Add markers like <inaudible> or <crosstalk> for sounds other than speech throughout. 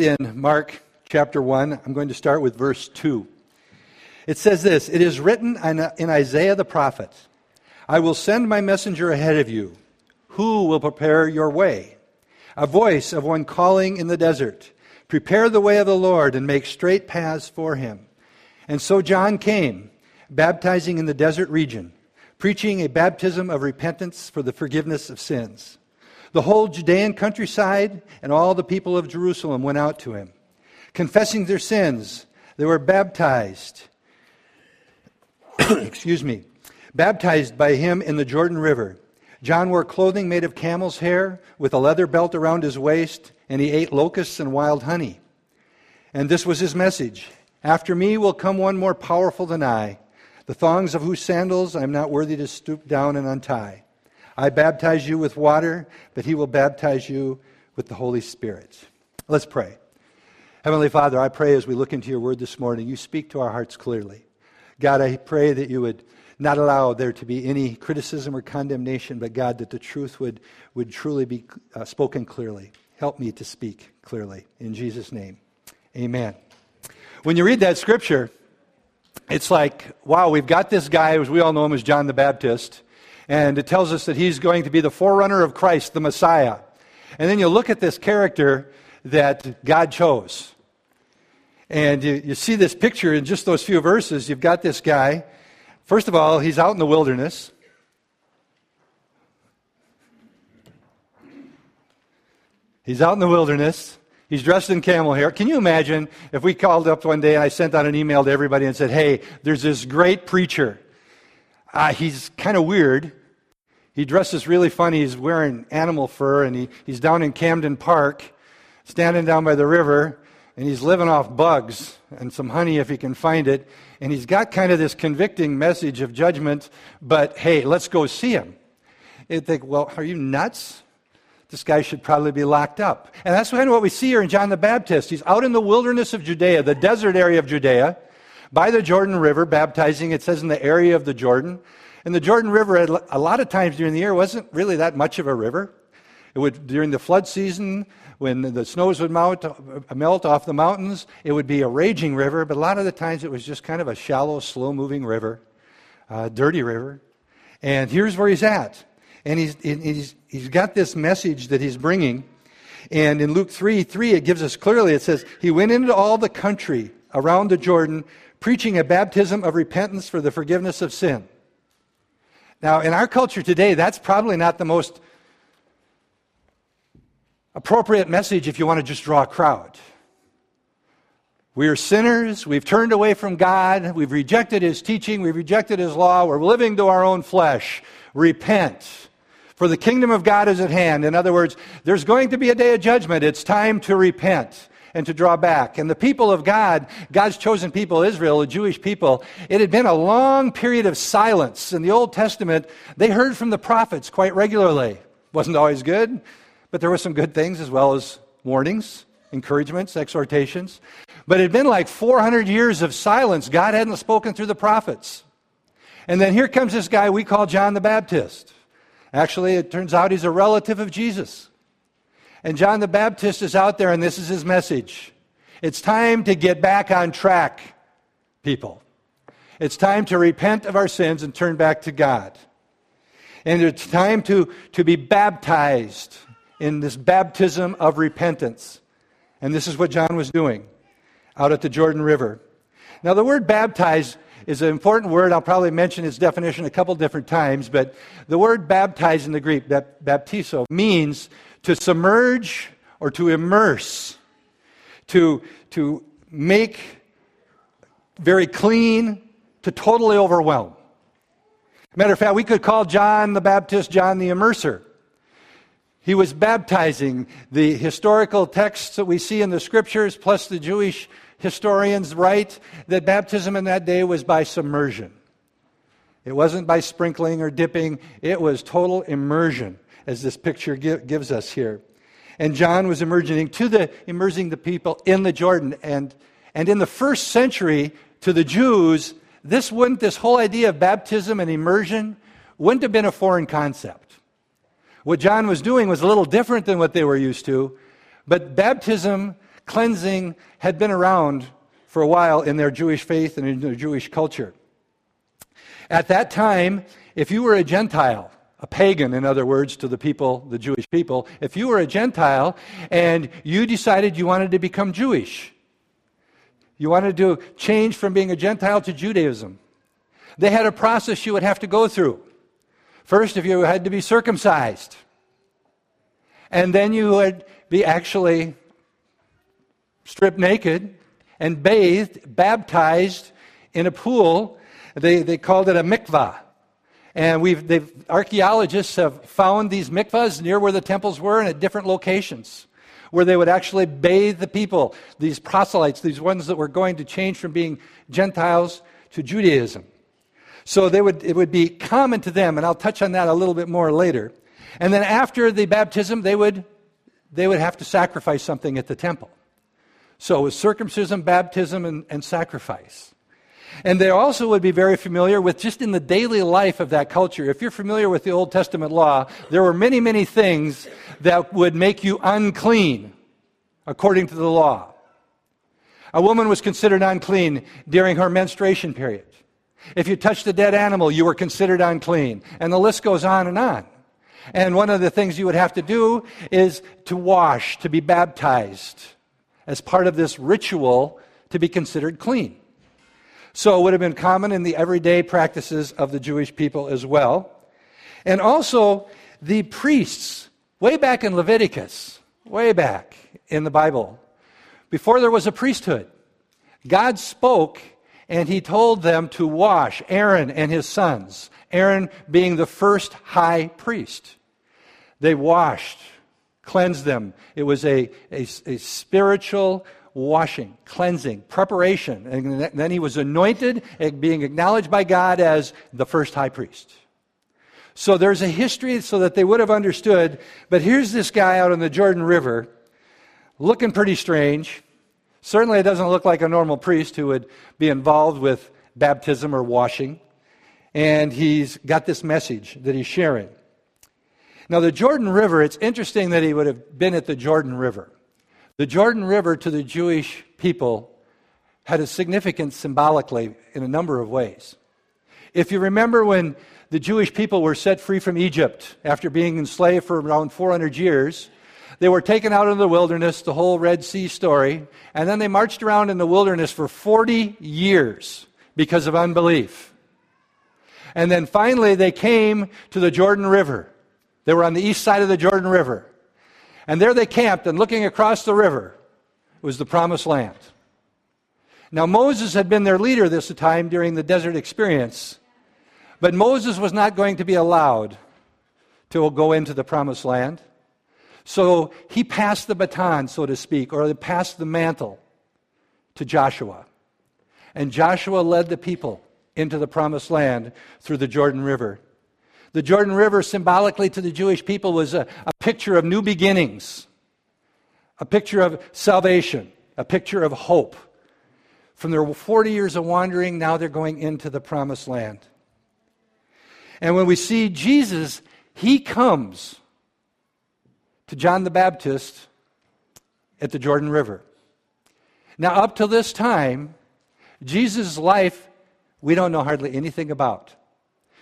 in Mark chapter 1. I'm going to start with verse 2. It says this It is written in Isaiah the prophet, I will send my messenger ahead of you, who will prepare your way. A voice of one calling in the desert, Prepare the way of the Lord and make straight paths for him. And so John came, baptizing in the desert region, preaching a baptism of repentance for the forgiveness of sins. The whole Judean countryside and all the people of Jerusalem went out to him. Confessing their sins, they were baptized. <coughs> Excuse me. Baptized by him in the Jordan River. John wore clothing made of camel's hair with a leather belt around his waist, and he ate locusts and wild honey. And this was his message After me will come one more powerful than I, the thongs of whose sandals I am not worthy to stoop down and untie. I baptize you with water, but he will baptize you with the Holy Spirit. Let's pray. Heavenly Father, I pray as we look into your word this morning, you speak to our hearts clearly. God, I pray that you would not allow there to be any criticism or condemnation, but God, that the truth would, would truly be uh, spoken clearly. Help me to speak clearly. In Jesus' name, amen. When you read that scripture, it's like, wow, we've got this guy, as we all know him as John the Baptist, and it tells us that he's going to be the forerunner of Christ, the Messiah. And then you look at this character that God chose. And you, you see this picture in just those few verses. You've got this guy. First of all, he's out in the wilderness. He's out in the wilderness. He's dressed in camel hair. Can you imagine if we called up one day and I sent out an email to everybody and said, hey, there's this great preacher. Uh, he's kind of weird. He dresses really funny. He's wearing animal fur, and he, he's down in Camden Park, standing down by the river, and he's living off bugs and some honey if he can find it. And he's got kind of this convicting message of judgment, but hey, let's go see him. You think, well, are you nuts? This guy should probably be locked up. And that's kind of what we see here in John the Baptist. He's out in the wilderness of Judea, the desert area of Judea, by the Jordan River, baptizing, it says, in the area of the Jordan. And the Jordan River, a lot of times during the year, wasn't really that much of a river. It would, during the flood season, when the snows would mount, melt off the mountains, it would be a raging river, but a lot of the times it was just kind of a shallow, slow moving river, uh, dirty river. And here's where he's at. And he's, he's, he's got this message that he's bringing. And in Luke 3 3, it gives us clearly, it says, He went into all the country around the Jordan, preaching a baptism of repentance for the forgiveness of sin. Now, in our culture today, that's probably not the most appropriate message if you want to just draw a crowd. We are sinners. We've turned away from God. We've rejected His teaching. We've rejected His law. We're living to our own flesh. Repent. For the kingdom of God is at hand. In other words, there's going to be a day of judgment. It's time to repent and to draw back. And the people of God, God's chosen people, Israel, the Jewish people, it had been a long period of silence. In the Old Testament, they heard from the prophets quite regularly. Wasn't always good, but there were some good things as well as warnings, encouragements, exhortations. But it had been like 400 years of silence. God hadn't spoken through the prophets. And then here comes this guy we call John the Baptist. Actually, it turns out he's a relative of Jesus. And John the Baptist is out there, and this is his message. It's time to get back on track, people. It's time to repent of our sins and turn back to God. And it's time to, to be baptized in this baptism of repentance. And this is what John was doing out at the Jordan River. Now, the word baptize is an important word. I'll probably mention its definition a couple different times, but the word baptize in the Greek, baptizo, means to submerge or to immerse, to, to make very clean, to totally overwhelm. Matter of fact, we could call John the Baptist John the Immerser. He was baptizing the historical texts that we see in the scriptures, plus the Jewish historians write that baptism in that day was by submersion. It wasn't by sprinkling or dipping, it was total immersion as this picture gives us here. And John was immersing to the immersing the people in the Jordan. And, and in the first century, to the Jews, this wouldn't, this whole idea of baptism and immersion wouldn't have been a foreign concept. What John was doing was a little different than what they were used to, but baptism cleansing had been around for a while in their Jewish faith and in their Jewish culture. At that time, if you were a Gentile, a pagan, in other words, to the people, the Jewish people, if you were a Gentile and you decided you wanted to become Jewish, you wanted to change from being a Gentile to Judaism, they had a process you would have to go through. First, if you had to be circumcised, and then you would be actually stripped naked and bathed, baptized in a pool. They, they called it a mikvah. And we've, archaeologists have found these mikvahs near where the temples were and at different locations where they would actually bathe the people, these proselytes, these ones that were going to change from being Gentiles to Judaism. So they would, it would be common to them, and I'll touch on that a little bit more later. And then after the baptism, they would, they would have to sacrifice something at the temple. So it was circumcision, baptism, and, and sacrifice. And they also would be very familiar with just in the daily life of that culture. If you're familiar with the Old Testament law, there were many, many things that would make you unclean according to the law. A woman was considered unclean during her menstruation period. If you touched a dead animal, you were considered unclean. And the list goes on and on. And one of the things you would have to do is to wash, to be baptized as part of this ritual to be considered clean. So it would have been common in the everyday practices of the Jewish people as well. And also, the priests, way back in Leviticus, way back in the Bible, before there was a priesthood, God spoke and he told them to wash Aaron and his sons, Aaron being the first high priest. They washed, cleansed them. It was a, a, a spiritual washing, cleansing, preparation. And then he was anointed, being acknowledged by God as the first high priest. So there's a history so that they would have understood. But here's this guy out on the Jordan River, looking pretty strange. Certainly, it doesn't look like a normal priest who would be involved with baptism or washing. And he's got this message that he's sharing. Now, the Jordan River, it's interesting that he would have been at the Jordan River. The Jordan River to the Jewish people had a significance symbolically in a number of ways. If you remember when the Jewish people were set free from Egypt after being enslaved for around 400 years, they were taken out into the wilderness, the whole Red Sea story, and then they marched around in the wilderness for 40 years because of unbelief. And then finally they came to the Jordan River. They were on the east side of the Jordan River. And there they camped, and looking across the river was the promised land. Now, Moses had been their leader this time during the desert experience, but Moses was not going to be allowed to go into the promised land. So he passed the baton, so to speak, or passed the mantle to Joshua. And Joshua led the people into the promised land through the Jordan River. The Jordan River, symbolically to the Jewish people, was a, a picture of new beginnings, a picture of salvation, a picture of hope. From their 40 years of wandering, now they're going into the promised land. And when we see Jesus, he comes to John the Baptist at the Jordan River. Now, up to this time, Jesus' life, we don't know hardly anything about.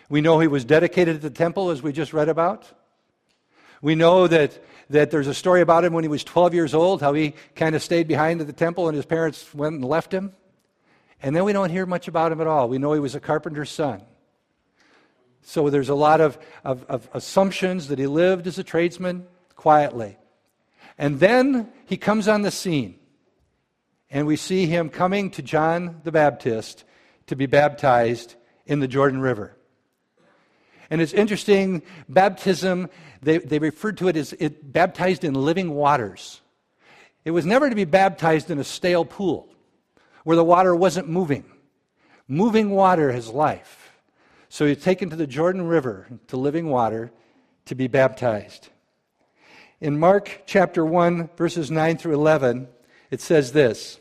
We know he was dedicated to the temple, as we just read about. We know that, that there's a story about him when he was 12 years old, how he kind of stayed behind at the temple and his parents went and left him. And then we don't hear much about him at all. We know he was a carpenter's son. So there's a lot of, of, of assumptions that he lived as a tradesman quietly. And then he comes on the scene, and we see him coming to John the Baptist to be baptized in the Jordan River. And it's interesting, baptism, they, they referred to it as it, baptized in living waters. It was never to be baptized in a stale pool where the water wasn't moving. Moving water is life. So he's taken to the Jordan River, to living water, to be baptized. In Mark chapter 1, verses 9 through 11, it says this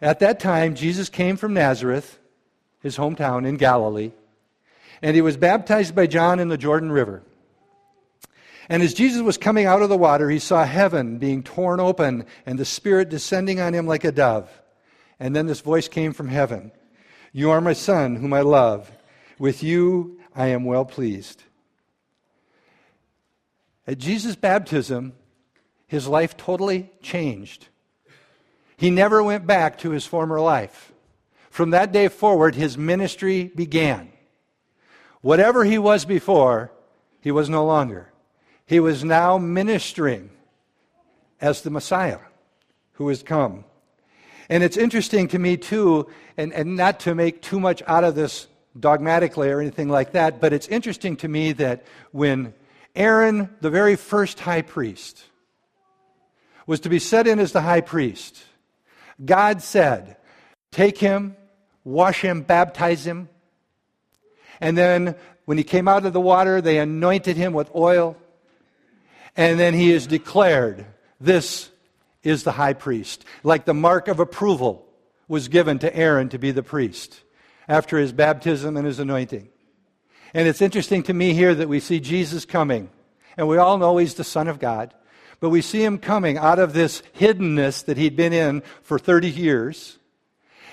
At that time, Jesus came from Nazareth, his hometown in Galilee and he was baptized by John in the Jordan River. And as Jesus was coming out of the water, he saw heaven being torn open and the Spirit descending on him like a dove. And then this voice came from heaven You are my Son, whom I love. With you I am well pleased. At Jesus' baptism, his life totally changed. He never went back to his former life. From that day forward, his ministry began. Whatever he was before, he was no longer. He was now ministering as the Messiah who has come. And it's interesting to me, too, and, and not to make too much out of this dogmatically or anything like that, but it's interesting to me that when Aaron, the very first high priest, was to be set in as the high priest, God said, Take him, wash him, baptize him. And then when he came out of the water, they anointed him with oil. And then he is declared, This is the high priest. Like the mark of approval was given to Aaron to be the priest after his baptism and his anointing. And it's interesting to me here that we see Jesus coming. And we all know he's the Son of God. But we see him coming out of this hiddenness that he'd been in for 30 years.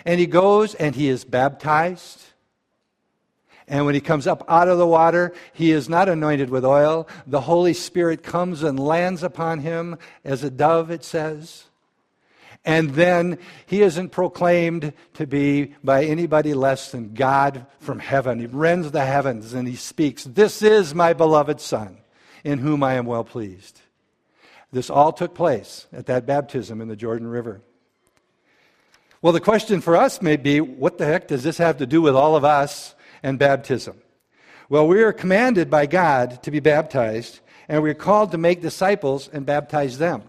And he goes and he is baptized. And when he comes up out of the water, he is not anointed with oil. The Holy Spirit comes and lands upon him as a dove, it says. And then he isn't proclaimed to be by anybody less than God from heaven. He rends the heavens and he speaks, This is my beloved Son, in whom I am well pleased. This all took place at that baptism in the Jordan River. Well, the question for us may be what the heck does this have to do with all of us and baptism? Well, we are commanded by God to be baptized, and we're called to make disciples and baptize them.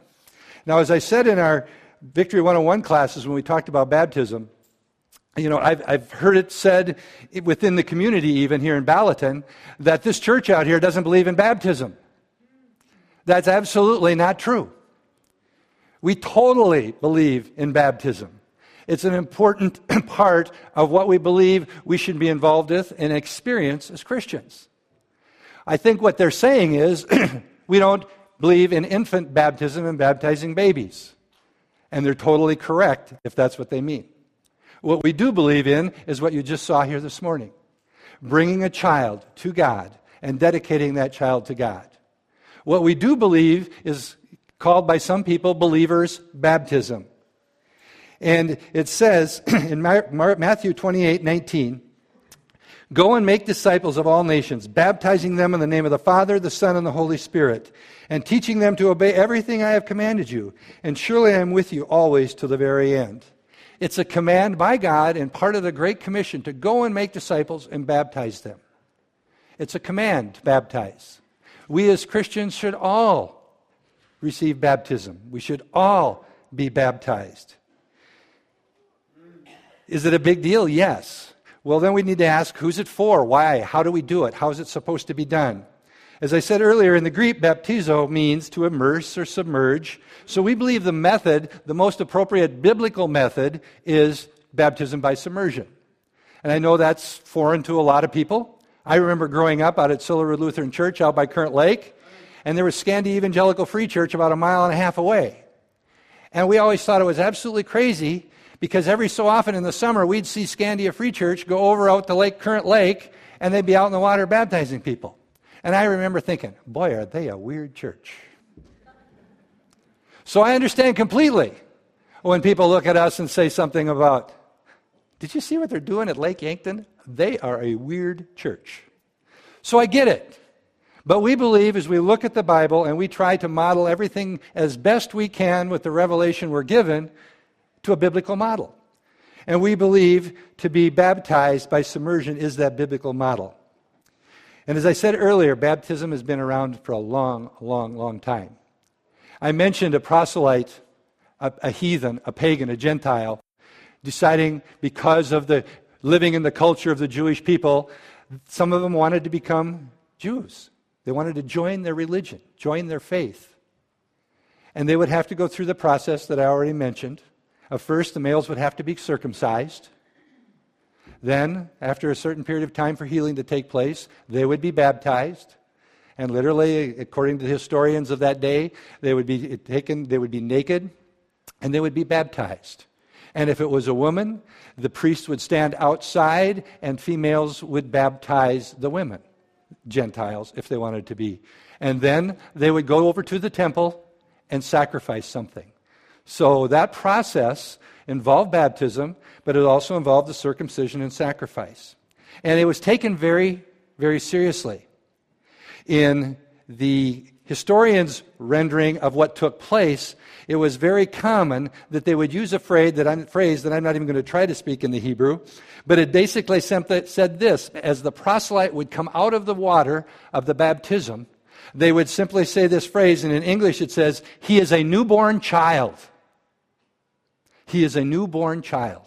Now, as I said in our Victory 101 classes when we talked about baptism, you know, I've, I've heard it said within the community, even here in Balaton, that this church out here doesn't believe in baptism. That's absolutely not true. We totally believe in baptism. It's an important <clears throat> part of what we believe we should be involved with and experience as Christians. I think what they're saying is <clears throat> we don't believe in infant baptism and baptizing babies. And they're totally correct if that's what they mean. What we do believe in is what you just saw here this morning bringing a child to God and dedicating that child to God. What we do believe is called by some people believers baptism. And it says <clears throat> in Matthew 28 19, Go and make disciples of all nations, baptizing them in the name of the Father, the Son, and the Holy Spirit, and teaching them to obey everything I have commanded you. And surely I am with you always to the very end. It's a command by God and part of the Great Commission to go and make disciples and baptize them. It's a command to baptize. We as Christians should all receive baptism. We should all be baptized. Is it a big deal? Yes. Well, then we need to ask who's it for? Why? How do we do it? How is it supposed to be done? As I said earlier, in the Greek, baptizo means to immerse or submerge. So we believe the method, the most appropriate biblical method, is baptism by submersion. And I know that's foreign to a lot of people. I remember growing up out at Silverwood Lutheran Church out by Current Lake, and there was Scandia Evangelical Free Church about a mile and a half away. And we always thought it was absolutely crazy because every so often in the summer we'd see Scandia Free Church go over out to Lake Current Lake and they'd be out in the water baptizing people. And I remember thinking, boy, are they a weird church. So I understand completely when people look at us and say something about, did you see what they're doing at Lake Yankton? They are a weird church. So I get it. But we believe as we look at the Bible and we try to model everything as best we can with the revelation we're given, to a biblical model. And we believe to be baptized by submersion is that biblical model. And as I said earlier, baptism has been around for a long, long, long time. I mentioned a proselyte, a, a heathen, a pagan, a Gentile, deciding because of the living in the culture of the Jewish people, some of them wanted to become Jews. They wanted to join their religion, join their faith. And they would have to go through the process that I already mentioned uh, first, the males would have to be circumcised. Then, after a certain period of time for healing to take place, they would be baptized. And literally, according to the historians of that day, they would be taken, they would be naked, and they would be baptized. And if it was a woman, the priest would stand outside, and females would baptize the women, Gentiles, if they wanted to be. And then they would go over to the temple and sacrifice something. So that process involved baptism, but it also involved the circumcision and sacrifice. And it was taken very, very seriously. In the historians' rendering of what took place, it was very common that they would use a phrase that I'm, phrase that I'm not even going to try to speak in the Hebrew, but it basically said this as the proselyte would come out of the water of the baptism, they would simply say this phrase, and in English it says, He is a newborn child. He is a newborn child.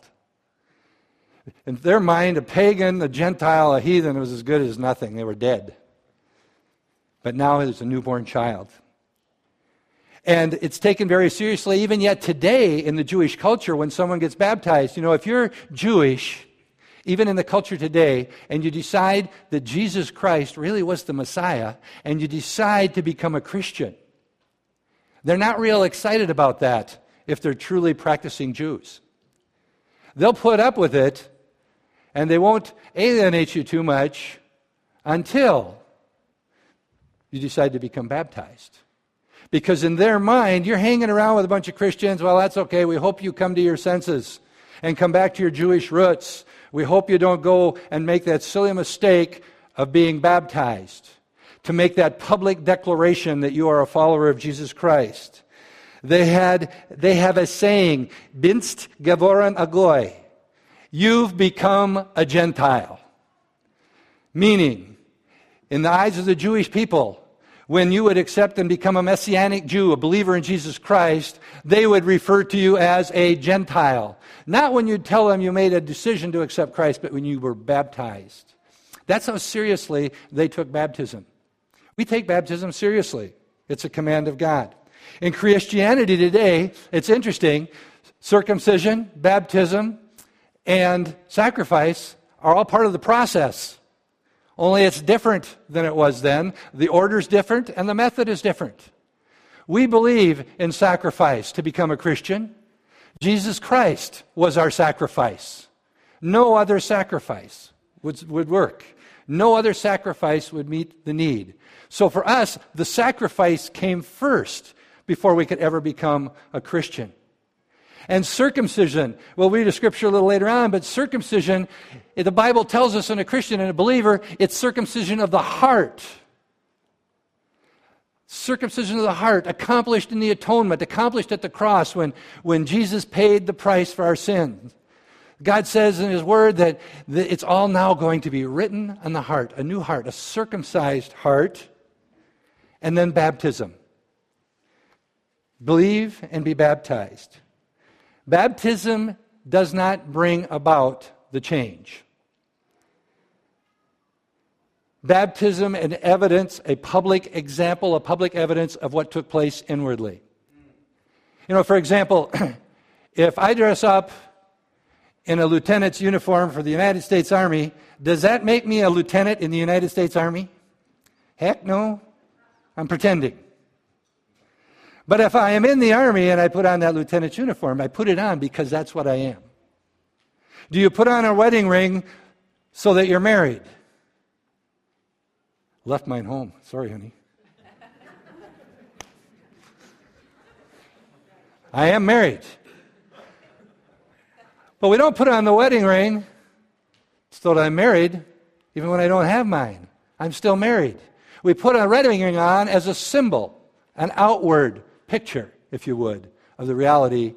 In their mind, a pagan, a Gentile, a heathen was as good as nothing. They were dead. But now it's a newborn child. And it's taken very seriously, even yet today in the Jewish culture, when someone gets baptized. You know, if you're Jewish, even in the culture today, and you decide that Jesus Christ really was the Messiah, and you decide to become a Christian, they're not real excited about that if they're truly practicing Jews. They'll put up with it, and they won't alienate you too much until you decide to become baptized. Because in their mind, you're hanging around with a bunch of Christians. Well, that's okay. We hope you come to your senses and come back to your Jewish roots. We hope you don't go and make that silly mistake of being baptized, to make that public declaration that you are a follower of Jesus Christ. They, had, they have a saying, Binst Gavoran Agoy. You've become a Gentile. Meaning, in the eyes of the Jewish people, when you would accept and become a Messianic Jew, a believer in Jesus Christ, they would refer to you as a Gentile. Not when you tell them you made a decision to accept Christ, but when you were baptized. That's how seriously they took baptism. We take baptism seriously, it's a command of God. In Christianity today, it's interesting circumcision, baptism, and sacrifice are all part of the process. Only it's different than it was then. The order's different and the method is different. We believe in sacrifice to become a Christian. Jesus Christ was our sacrifice. No other sacrifice would, would work. No other sacrifice would meet the need. So for us, the sacrifice came first before we could ever become a Christian. And circumcision, we'll read a scripture a little later on, but circumcision, the Bible tells us in a Christian and a believer, it's circumcision of the heart. Circumcision of the heart, accomplished in the atonement, accomplished at the cross when, when Jesus paid the price for our sins. God says in His Word that, that it's all now going to be written on the heart, a new heart, a circumcised heart, and then baptism. Believe and be baptized. Baptism does not bring about the change. Baptism and evidence, a public example, a public evidence of what took place inwardly. You know, for example, <clears throat> if I dress up in a lieutenant's uniform for the United States Army, does that make me a lieutenant in the United States Army? Heck no. I'm pretending. But if I am in the army and I put on that lieutenant's uniform, I put it on because that's what I am. Do you put on a wedding ring so that you're married? Left mine home. Sorry, honey. I am married. But we don't put on the wedding ring so that I'm married, even when I don't have mine. I'm still married. We put a wedding ring on as a symbol, an outward picture, if you would, of the reality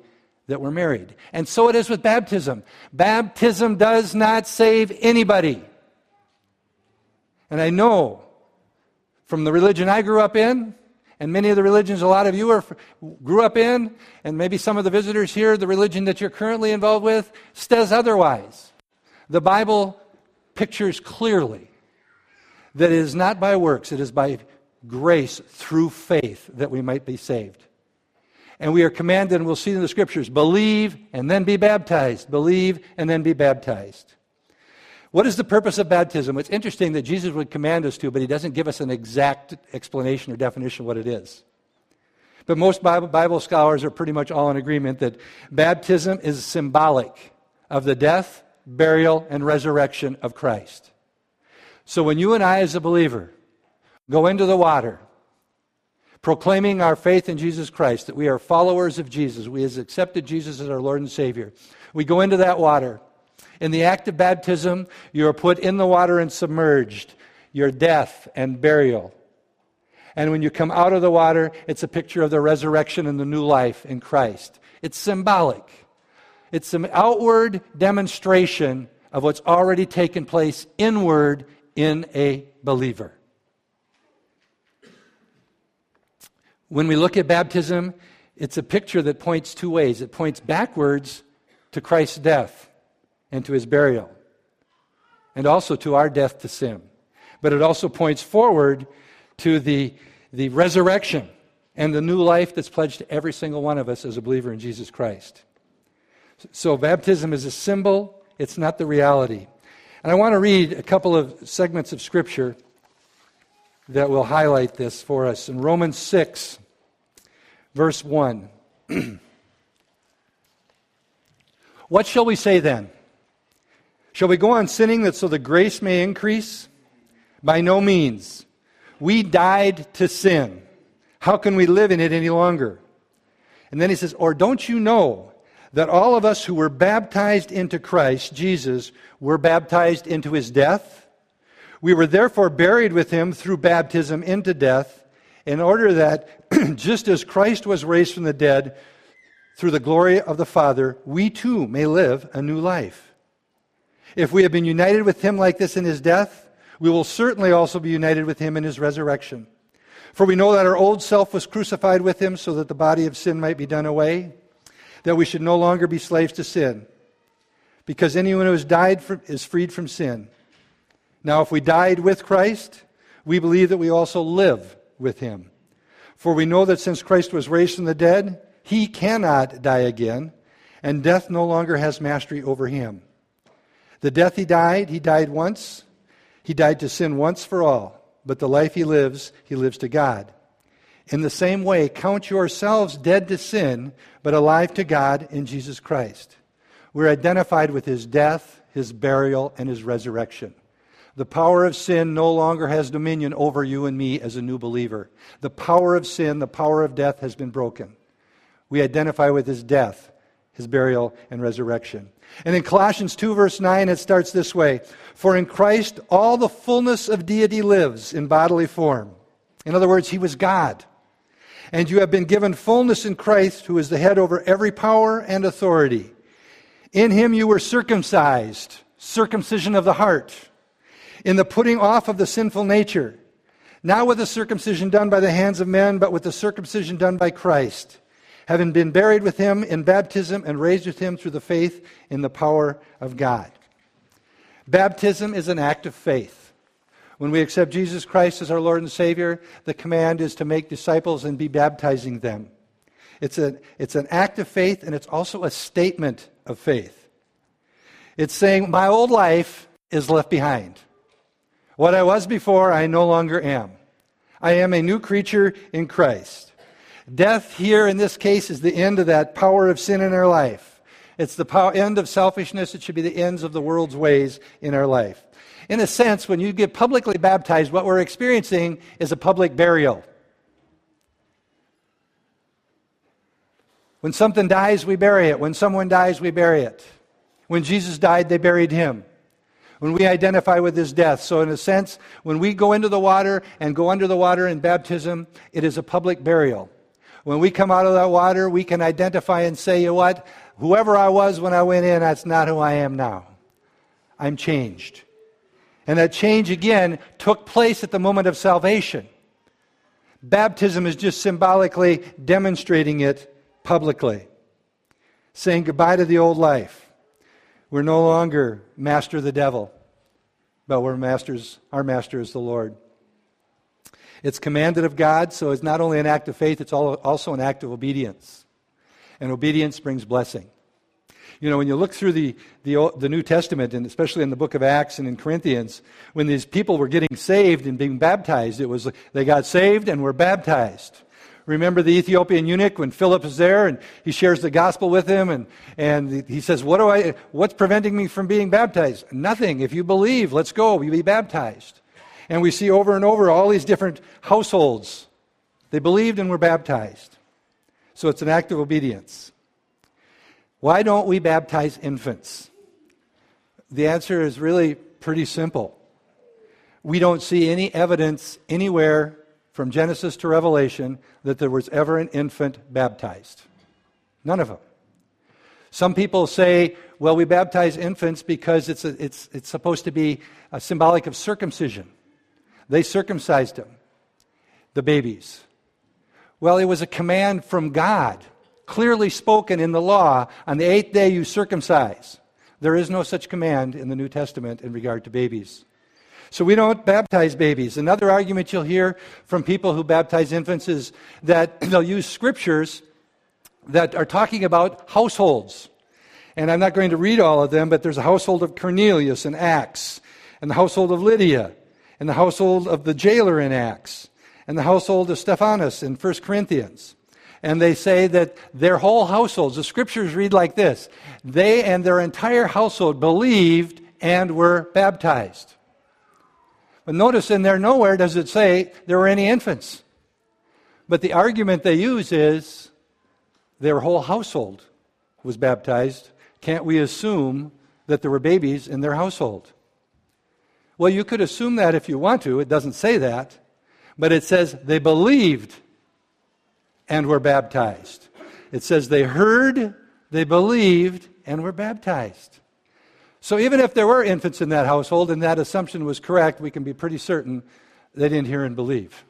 that we're married. And so it is with baptism. Baptism does not save anybody. And I know from the religion I grew up in, and many of the religions a lot of you are, grew up in, and maybe some of the visitors here, the religion that you're currently involved with, says otherwise. The Bible pictures clearly that it is not by works, it is by grace through faith that we might be saved. And we are commanded, and we'll see in the scriptures believe and then be baptized. Believe and then be baptized. What is the purpose of baptism? It's interesting that Jesus would command us to, but he doesn't give us an exact explanation or definition of what it is. But most Bible, scholars are pretty much all in agreement that baptism is symbolic of the death, burial, and resurrection of Christ. So when you and I, as a believer, go into the water, proclaiming our faith in Jesus Christ, that we are followers of Jesus, we have accepted Jesus as our Lord and Savior, we go into that water. In the act of baptism, you are put in the water and submerged, your death and burial. And when you come out of the water, it's a picture of the resurrection and the new life in Christ. It's symbolic, it's an outward demonstration of what's already taken place inward in a believer. When we look at baptism, it's a picture that points two ways. It points backwards to Christ's death and to his burial, and also to our death to sin. But it also points forward to the, the resurrection and the new life that's pledged to every single one of us as a believer in Jesus Christ. So, baptism is a symbol, it's not the reality. And I want to read a couple of segments of Scripture that will highlight this for us. In Romans 6, verse 1. <clears throat> what shall we say then? Shall we go on sinning that so the grace may increase? By no means. We died to sin. How can we live in it any longer? And then he says, Or don't you know that all of us who were baptized into Christ, Jesus, were baptized into his death? We were therefore buried with him through baptism into death, in order that <clears throat> just as Christ was raised from the dead through the glory of the Father, we too may live a new life. If we have been united with him like this in his death, we will certainly also be united with him in his resurrection. For we know that our old self was crucified with him so that the body of sin might be done away, that we should no longer be slaves to sin, because anyone who has died is freed from sin. Now, if we died with Christ, we believe that we also live with him. For we know that since Christ was raised from the dead, he cannot die again, and death no longer has mastery over him. The death he died, he died once. He died to sin once for all. But the life he lives, he lives to God. In the same way, count yourselves dead to sin, but alive to God in Jesus Christ. We're identified with his death, his burial, and his resurrection. The power of sin no longer has dominion over you and me as a new believer. The power of sin, the power of death has been broken. We identify with his death, his burial, and resurrection. And in Colossians 2, verse 9, it starts this way For in Christ all the fullness of deity lives in bodily form. In other words, he was God. And you have been given fullness in Christ, who is the head over every power and authority. In him you were circumcised, circumcision of the heart, in the putting off of the sinful nature, not with the circumcision done by the hands of men, but with the circumcision done by Christ having been buried with him in baptism and raised with him through the faith in the power of God. Baptism is an act of faith. When we accept Jesus Christ as our Lord and Savior, the command is to make disciples and be baptizing them. It's, a, it's an act of faith and it's also a statement of faith. It's saying, My old life is left behind. What I was before, I no longer am. I am a new creature in Christ. Death here in this case is the end of that power of sin in our life. It's the end of selfishness. It should be the ends of the world's ways in our life. In a sense, when you get publicly baptized, what we're experiencing is a public burial. When something dies, we bury it. When someone dies, we bury it. When Jesus died, they buried him. When we identify with his death. So, in a sense, when we go into the water and go under the water in baptism, it is a public burial. When we come out of that water, we can identify and say, you know what? Whoever I was when I went in, that's not who I am now. I'm changed. And that change, again, took place at the moment of salvation. Baptism is just symbolically demonstrating it publicly, saying goodbye to the old life. We're no longer master the devil, but we're masters, our master is the Lord. It's commanded of God, so it's not only an act of faith, it's also an act of obedience. And obedience brings blessing. You know, when you look through the, the, the, New Testament, and especially in the book of Acts and in Corinthians, when these people were getting saved and being baptized, it was they got saved and were baptized. Remember the Ethiopian eunuch when Philip is there and he shares the gospel with him and, and he says, what do I, What's preventing me from being baptized? Nothing. If you believe, let's go. You be baptized. And we see over and over all these different households. They believed and were baptized. So it's an act of obedience. Why don't we baptize infants? The answer is really pretty simple. We don't see any evidence anywhere from Genesis to Revelation that there was ever an infant baptized. None of them. Some people say, well, we baptize infants because it's, a, it's, it's supposed to be a symbolic of circumcision. They circumcised them, the babies. Well, it was a command from God, clearly spoken in the law. On the eighth day, you circumcise. There is no such command in the New Testament in regard to babies. So we don't baptize babies. Another argument you'll hear from people who baptize infants is that <clears throat> they'll use scriptures that are talking about households. And I'm not going to read all of them, but there's a household of Cornelius in Acts, and the household of Lydia, and the household of the jailer in Acts, and the household of Stephanas in 1 Corinthians. And they say that their whole households, the scriptures read like this they and their entire household believed and were baptized. But notice in there nowhere does it say there were any infants. But the argument they use is their whole household was baptized. Can't we assume that there were babies in their household? Well, you could assume that if you want to. It doesn't say that. But it says they believed and were baptized. It says they heard, they believed, and were baptized. So even if there were infants in that household and that assumption was correct, we can be pretty certain they didn't hear and believe.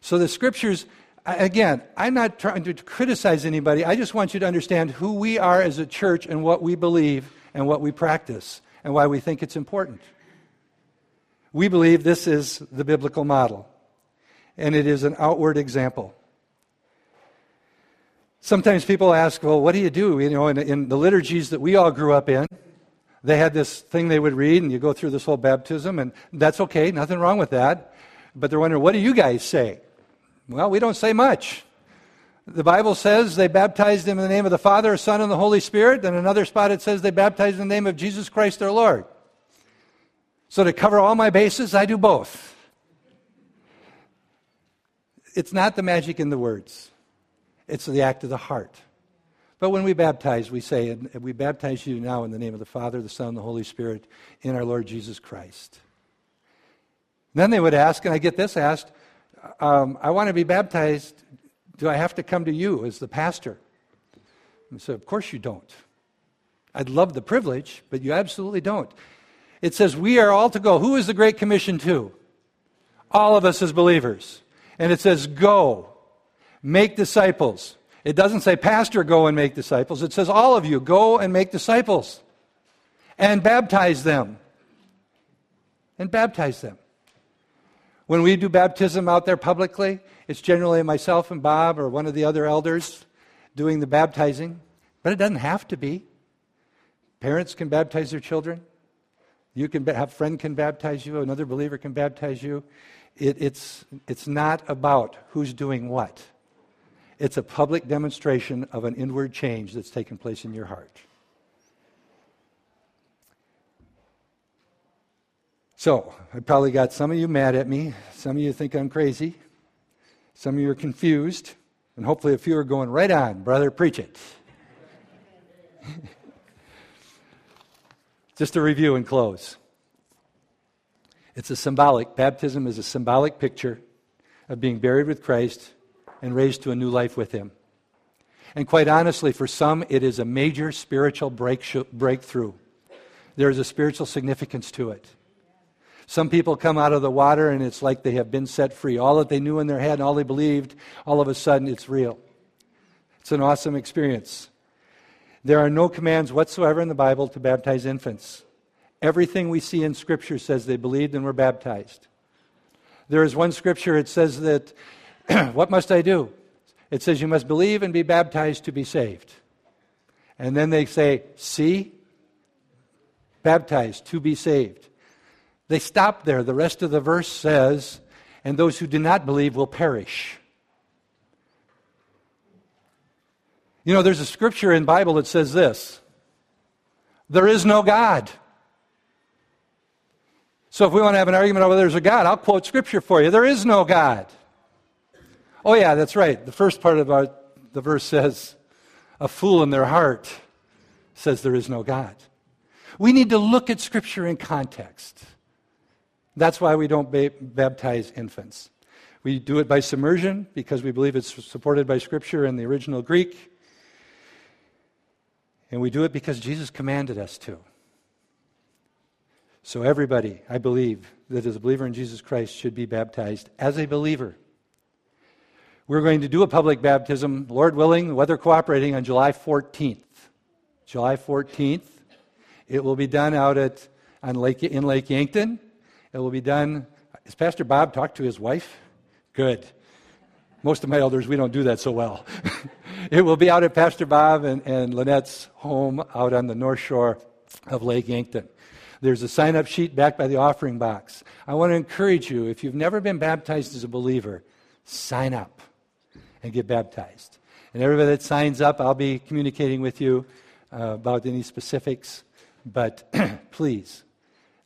So the scriptures, again, I'm not trying to criticize anybody. I just want you to understand who we are as a church and what we believe and what we practice and why we think it's important. We believe this is the biblical model, and it is an outward example. Sometimes people ask, well, what do you do? You know, in, in, the liturgies that we all grew up in, they had this thing they would read, and you go through this whole baptism, and that's okay, nothing wrong with that. But they're wondering, what do you guys say? Well, we don't say much. The Bible says they baptized him in the name of the Father, Son, and the Holy Spirit. And another spot it says they baptized in the name of Jesus Christ our Lord. So to cover all my bases, I do both. It's not the magic in the words. It's the act of the heart. But when we baptize, we say, and we baptize you now in the name of the Father, the Son, and the Holy Spirit, in our Lord Jesus Christ. Then they would ask, and I get this asked, um, I want to be baptized. Do I have to come to you as the pastor? And so, of course you don't. I'd love the privilege, but you absolutely don't. It says, We are all to go. Who is the Great Commission to? All of us as believers. And it says, Go make disciples. It doesn't say, Pastor, go and make disciples. It says, all of you, go and make disciples and baptize them. And baptize them. When we do baptism out there publicly, it's generally myself and Bob or one of the other elders doing the baptizing, but it doesn't have to be. Parents can baptize their children. You can have a friend can baptize you. Another believer can baptize you. It, it's, it's not about who's doing what. It's a public demonstration of an inward change that's taken place in your heart. So, I probably got some of you mad at me. Some of you think I'm crazy. Some of you are confused. And hopefully, a few are going right on, brother, preach it. <laughs> Just a review and close. It's a symbolic, baptism is a symbolic picture of being buried with Christ and raised to a new life with Him. And quite honestly, for some, it is a major spiritual break breakthrough. There is a spiritual significance to it. Some people come out of the water and it's like they have been set free. All that they knew in their head and all they believed, all of a sudden it's real. It's an awesome experience. There are no commands whatsoever in the Bible to baptize infants. Everything we see in Scripture says they believed and were baptized. There is one scripture, it says that <clears throat> what must I do? It says you must believe and be baptized to be saved. And then they say, See, baptized to be saved. They stop there. The rest of the verse says, And those who do not believe will perish. You know, there's a scripture in Bible that says this There is no God. So if we want to have an argument over whether there's a God, I'll quote scripture for you. There is no God. Oh, yeah, that's right. The first part of our, the verse says, A fool in their heart says there is no God. We need to look at scripture in context. That's why we don't ba- baptize infants. We do it by submersion because we believe it's supported by scripture in the original Greek. And we do it because Jesus commanded us to. So, everybody, I believe, that is a believer in Jesus Christ should be baptized as a believer. We're going to do a public baptism, Lord willing, weather cooperating, on July 14th. July 14th. It will be done out at, on Lake, in Lake Yankton. It will be done. Has Pastor Bob talked to his wife? Good. Most of my elders, we don't do that so well. <laughs> it will be out at Pastor Bob and, and Lynette's home out on the north shore of Lake Yankton. There's a sign up sheet back by the offering box. I want to encourage you, if you've never been baptized as a believer, sign up and get baptized. And everybody that signs up, I'll be communicating with you uh, about any specifics. But <clears throat> please,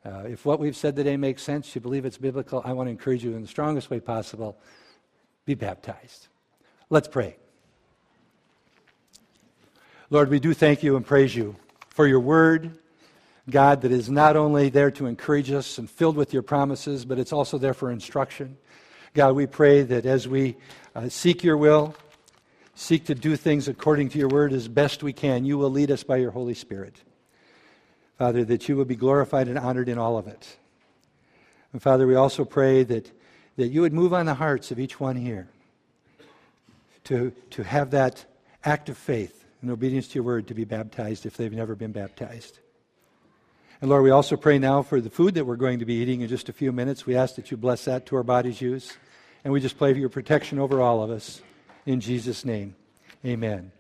uh, if what we've said today makes sense, you believe it's biblical, I want to encourage you in the strongest way possible be baptized. Let's pray. Lord, we do thank you and praise you for your word, God, that is not only there to encourage us and filled with your promises, but it's also there for instruction. God, we pray that as we uh, seek your will, seek to do things according to your word as best we can, you will lead us by your Holy Spirit. Father, that you will be glorified and honored in all of it. And Father, we also pray that, that you would move on the hearts of each one here to, to have that act of faith and obedience to your word to be baptized if they've never been baptized. And Lord, we also pray now for the food that we're going to be eating in just a few minutes. We ask that you bless that to our bodies' use. And we just pray for your protection over all of us. In Jesus' name, amen.